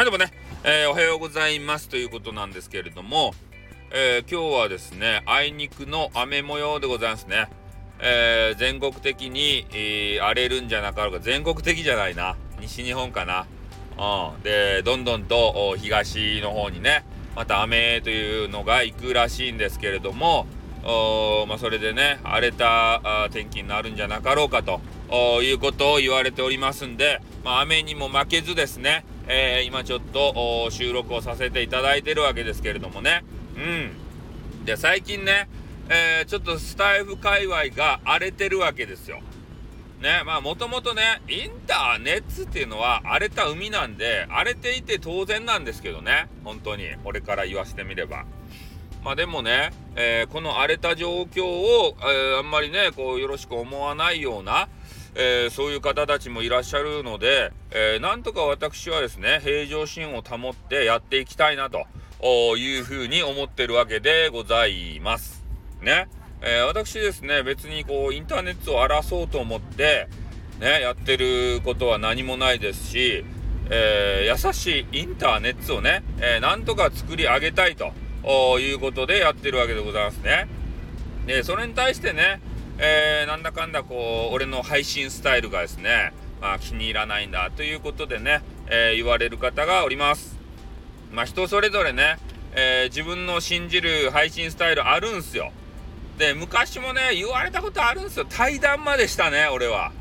はい、でもね、えー、おはようございますということなんですけれども、えー、今日はですね、あいにくの雨模様でございますね。えー、全国的に、え、荒れるんじゃなかろうか、全国的じゃないな、西日本かな。うん、で、どんどんと東の方にね、また雨というのが行くらしいんですけれども、おまあ、それでね、荒れた天気になるんじゃなかろうかということを言われておりますんで、まあ、雨にも負けずですね、えー、今ちょっと収録をさせていただいてるわけですけれどもね。うん。で、最近ね、えー、ちょっとスタイフ界隈が荒れてるわけですよ。ね、まあもともとね、インターネットっていうのは荒れた海なんで、荒れていて当然なんですけどね、本当に、俺から言わせてみれば。まあでもね、えー、この荒れた状況を、えー、あんまりね、こうよろしく思わないような、えー、そういう方たちもいらっしゃるので、えなんとか私はですね、平常心を保ってやっていきたいなというふうに思ってるわけでございます。ね。え私ですね、別にこう、インターネットを荒らそうと思って、ね、やってることは何もないですし、え優しいインターネットをね、えなんとか作り上げたいと。いうことでやってるわけでございますね。で、それに対してね、えー、なんだかんだこう、俺の配信スタイルがですね、まあ気に入らないんだということでね、えー、言われる方がおります。まあ人それぞれね、えー、自分の信じる配信スタイルあるんすよ。で、昔もね、言われたことあるんすよ。対談までしたね、俺は。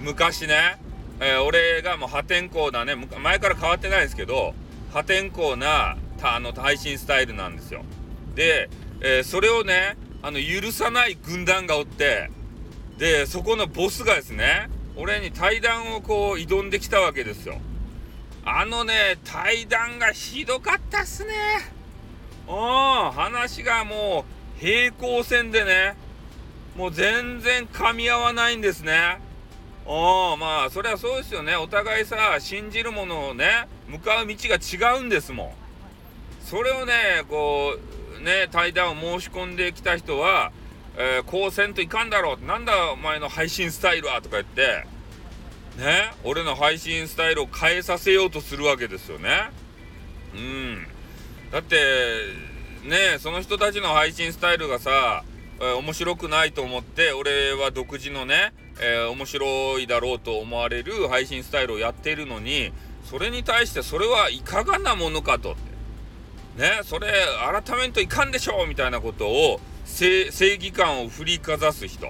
昔ね、え俺がもう破天荒なね、前から変わってないですけど、破天荒なあの配信スタイルなんですよ。で、え、それをねあの許さない軍団がおってでそこのボスがですね俺に対談をこう挑んできたわけですよ。あのね対談がひどかったっすね。うん話がもう平行線でねもう全然噛み合わないんですね。おまあそれはそうですよねお互いさ信じるものをね向かう道が違うんですもん。それをねこうね対談を申し込んできた人は、えー、こうせんといかんだろう。なんだお前の配信スタイルはとか言ってね俺の配信スタイルを変えさせようとするわけですよね。うん。だってねその人たちの配信スタイルがさ、えー、面白くないと思って俺は独自のね、えー、面白いだろうと思われる配信スタイルをやっているのにそれに対してそれはいかがなものかと。ね、それ改めんといかんでしょうみたいなことを正義感を振りかざす人。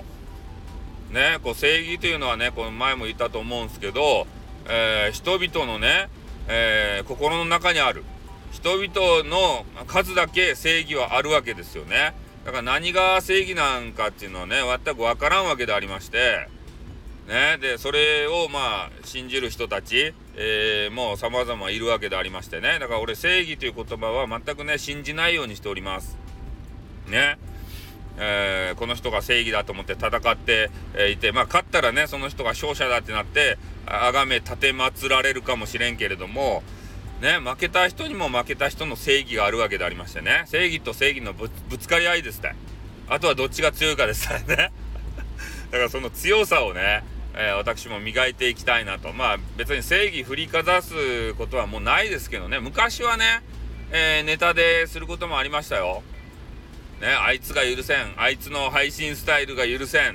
ね、こう正義というのはね、この前も言ったと思うんですけど、えー、人々のね、えー、心の中にある人々の数だけ正義はあるわけですよね。だから何が正義なんかっていうのはね、全くわからんわけでありまして、ね、で、それをまあ、信じる人たち、えー、もう様々いるわけでありましてね。だから俺、正義という言葉は全くね、信じないようにしております。ね。えー、この人が正義だと思って戦って、いて、まあ、勝ったらね、その人が勝者だってなって、あがめ立てまつられるかもしれんけれども、ね、負けた人にも負けた人の正義があるわけでありましてね。正義と正義のぶつかり合いですね。あとはどっちが強いかですね。だからその強さをね、えー、私も磨いていきたいなと。まあ別に正義振りかざすことはもうないですけどね。昔はね、えー、ネタですることもありましたよ。ね、あいつが許せん。あいつの配信スタイルが許せん。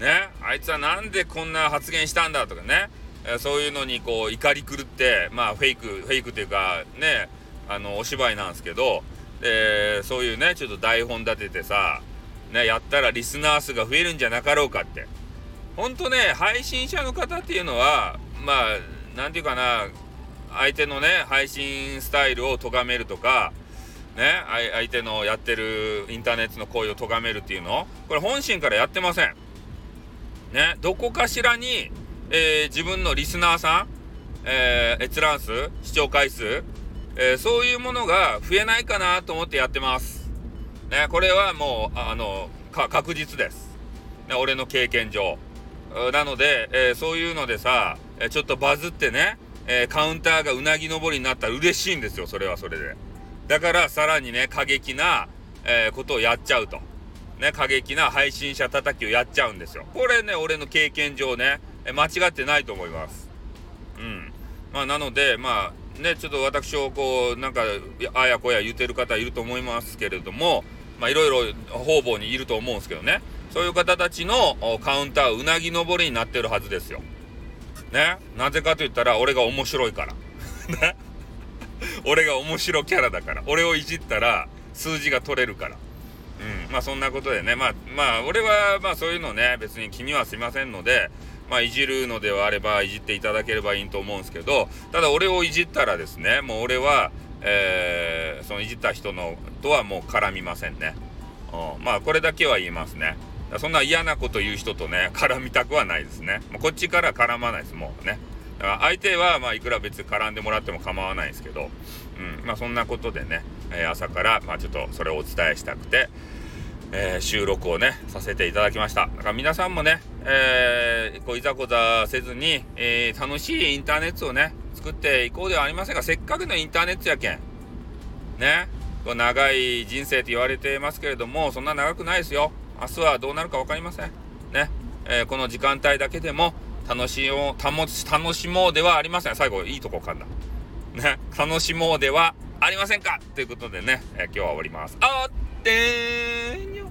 ね、あいつはなんでこんな発言したんだとかね。えー、そういうのにこう怒り狂って、まあフェイク、フェイクというかね、あの、お芝居なんですけど、で、そういうね、ちょっと台本立ててさ、ね、やったらリスナー数が増えるんじゃなかろうかって。ほんとね、配信者の方っていうのは、まあ、なんていうかな、相手のね、配信スタイルを咎めるとか、ね、相手のやってるインターネットの行為を咎めるっていうのこれ本心からやってません。ね、どこかしらに、えー、自分のリスナーさん、えー、閲覧数、視聴回数、えー、そういうものが増えないかなと思ってやってます。ね、これはもう、あの、確実です。ね、俺の経験上。なので、えー、そういうのでさ、えちょっとバズってね、えー、カウンターがうなぎ登りになったら嬉しいんですよ、それはそれで。だからさらにね、過激な、えー、ことをやっちゃうと。ね、過激な配信者叩きをやっちゃうんですよ。これね、俺の経験上ね、え間違ってないと思います。うん。まあ、なので、まあ、ねちょっと私をこうなんかあやこや言うてる方いると思いますけれどもまあいろいろ方々にいると思うんですけどねそういう方たちのカウンターうなぎ登りになってるはずですよ。ね？なぜかと言ったら俺が面白いから。ね？俺が面白キャラだから俺をいじったら数字が取れるから。うん、まあそんなことでねまあまあ俺はまあそういうのね別に気にはしませんのでまあいじるのではあればいじっていただければいいと思うんですけどただ俺をいじったらですねもう俺は、えー、そのいじった人のとはもう絡みませんね。うん、まあこれだけは言いますね。そんな嫌なこと言う人とね絡みたくはないですね。こっちから絡まないですもうね。だから相手はまあいくら別に絡んでもらっても構わないですけど、うん、まあそんなことでね、朝からまあちょっとそれをお伝えしたくて、えー、収録をねさせていただきましただから皆さんもね、えー、こういざこざせずに、えー、楽しいインターネットをね作っていこうではありませんがせっかくのインターネットやけんね長い人生と言われてますけれどもそんな長くないですよ明日はどうなるか分かりません。ね、えこの時間帯だけでも楽しもう楽しもうではありません。最後いいとこかんだ。ね。楽しもうではありませんか。ということでね、え今日は終わります。あってーにょ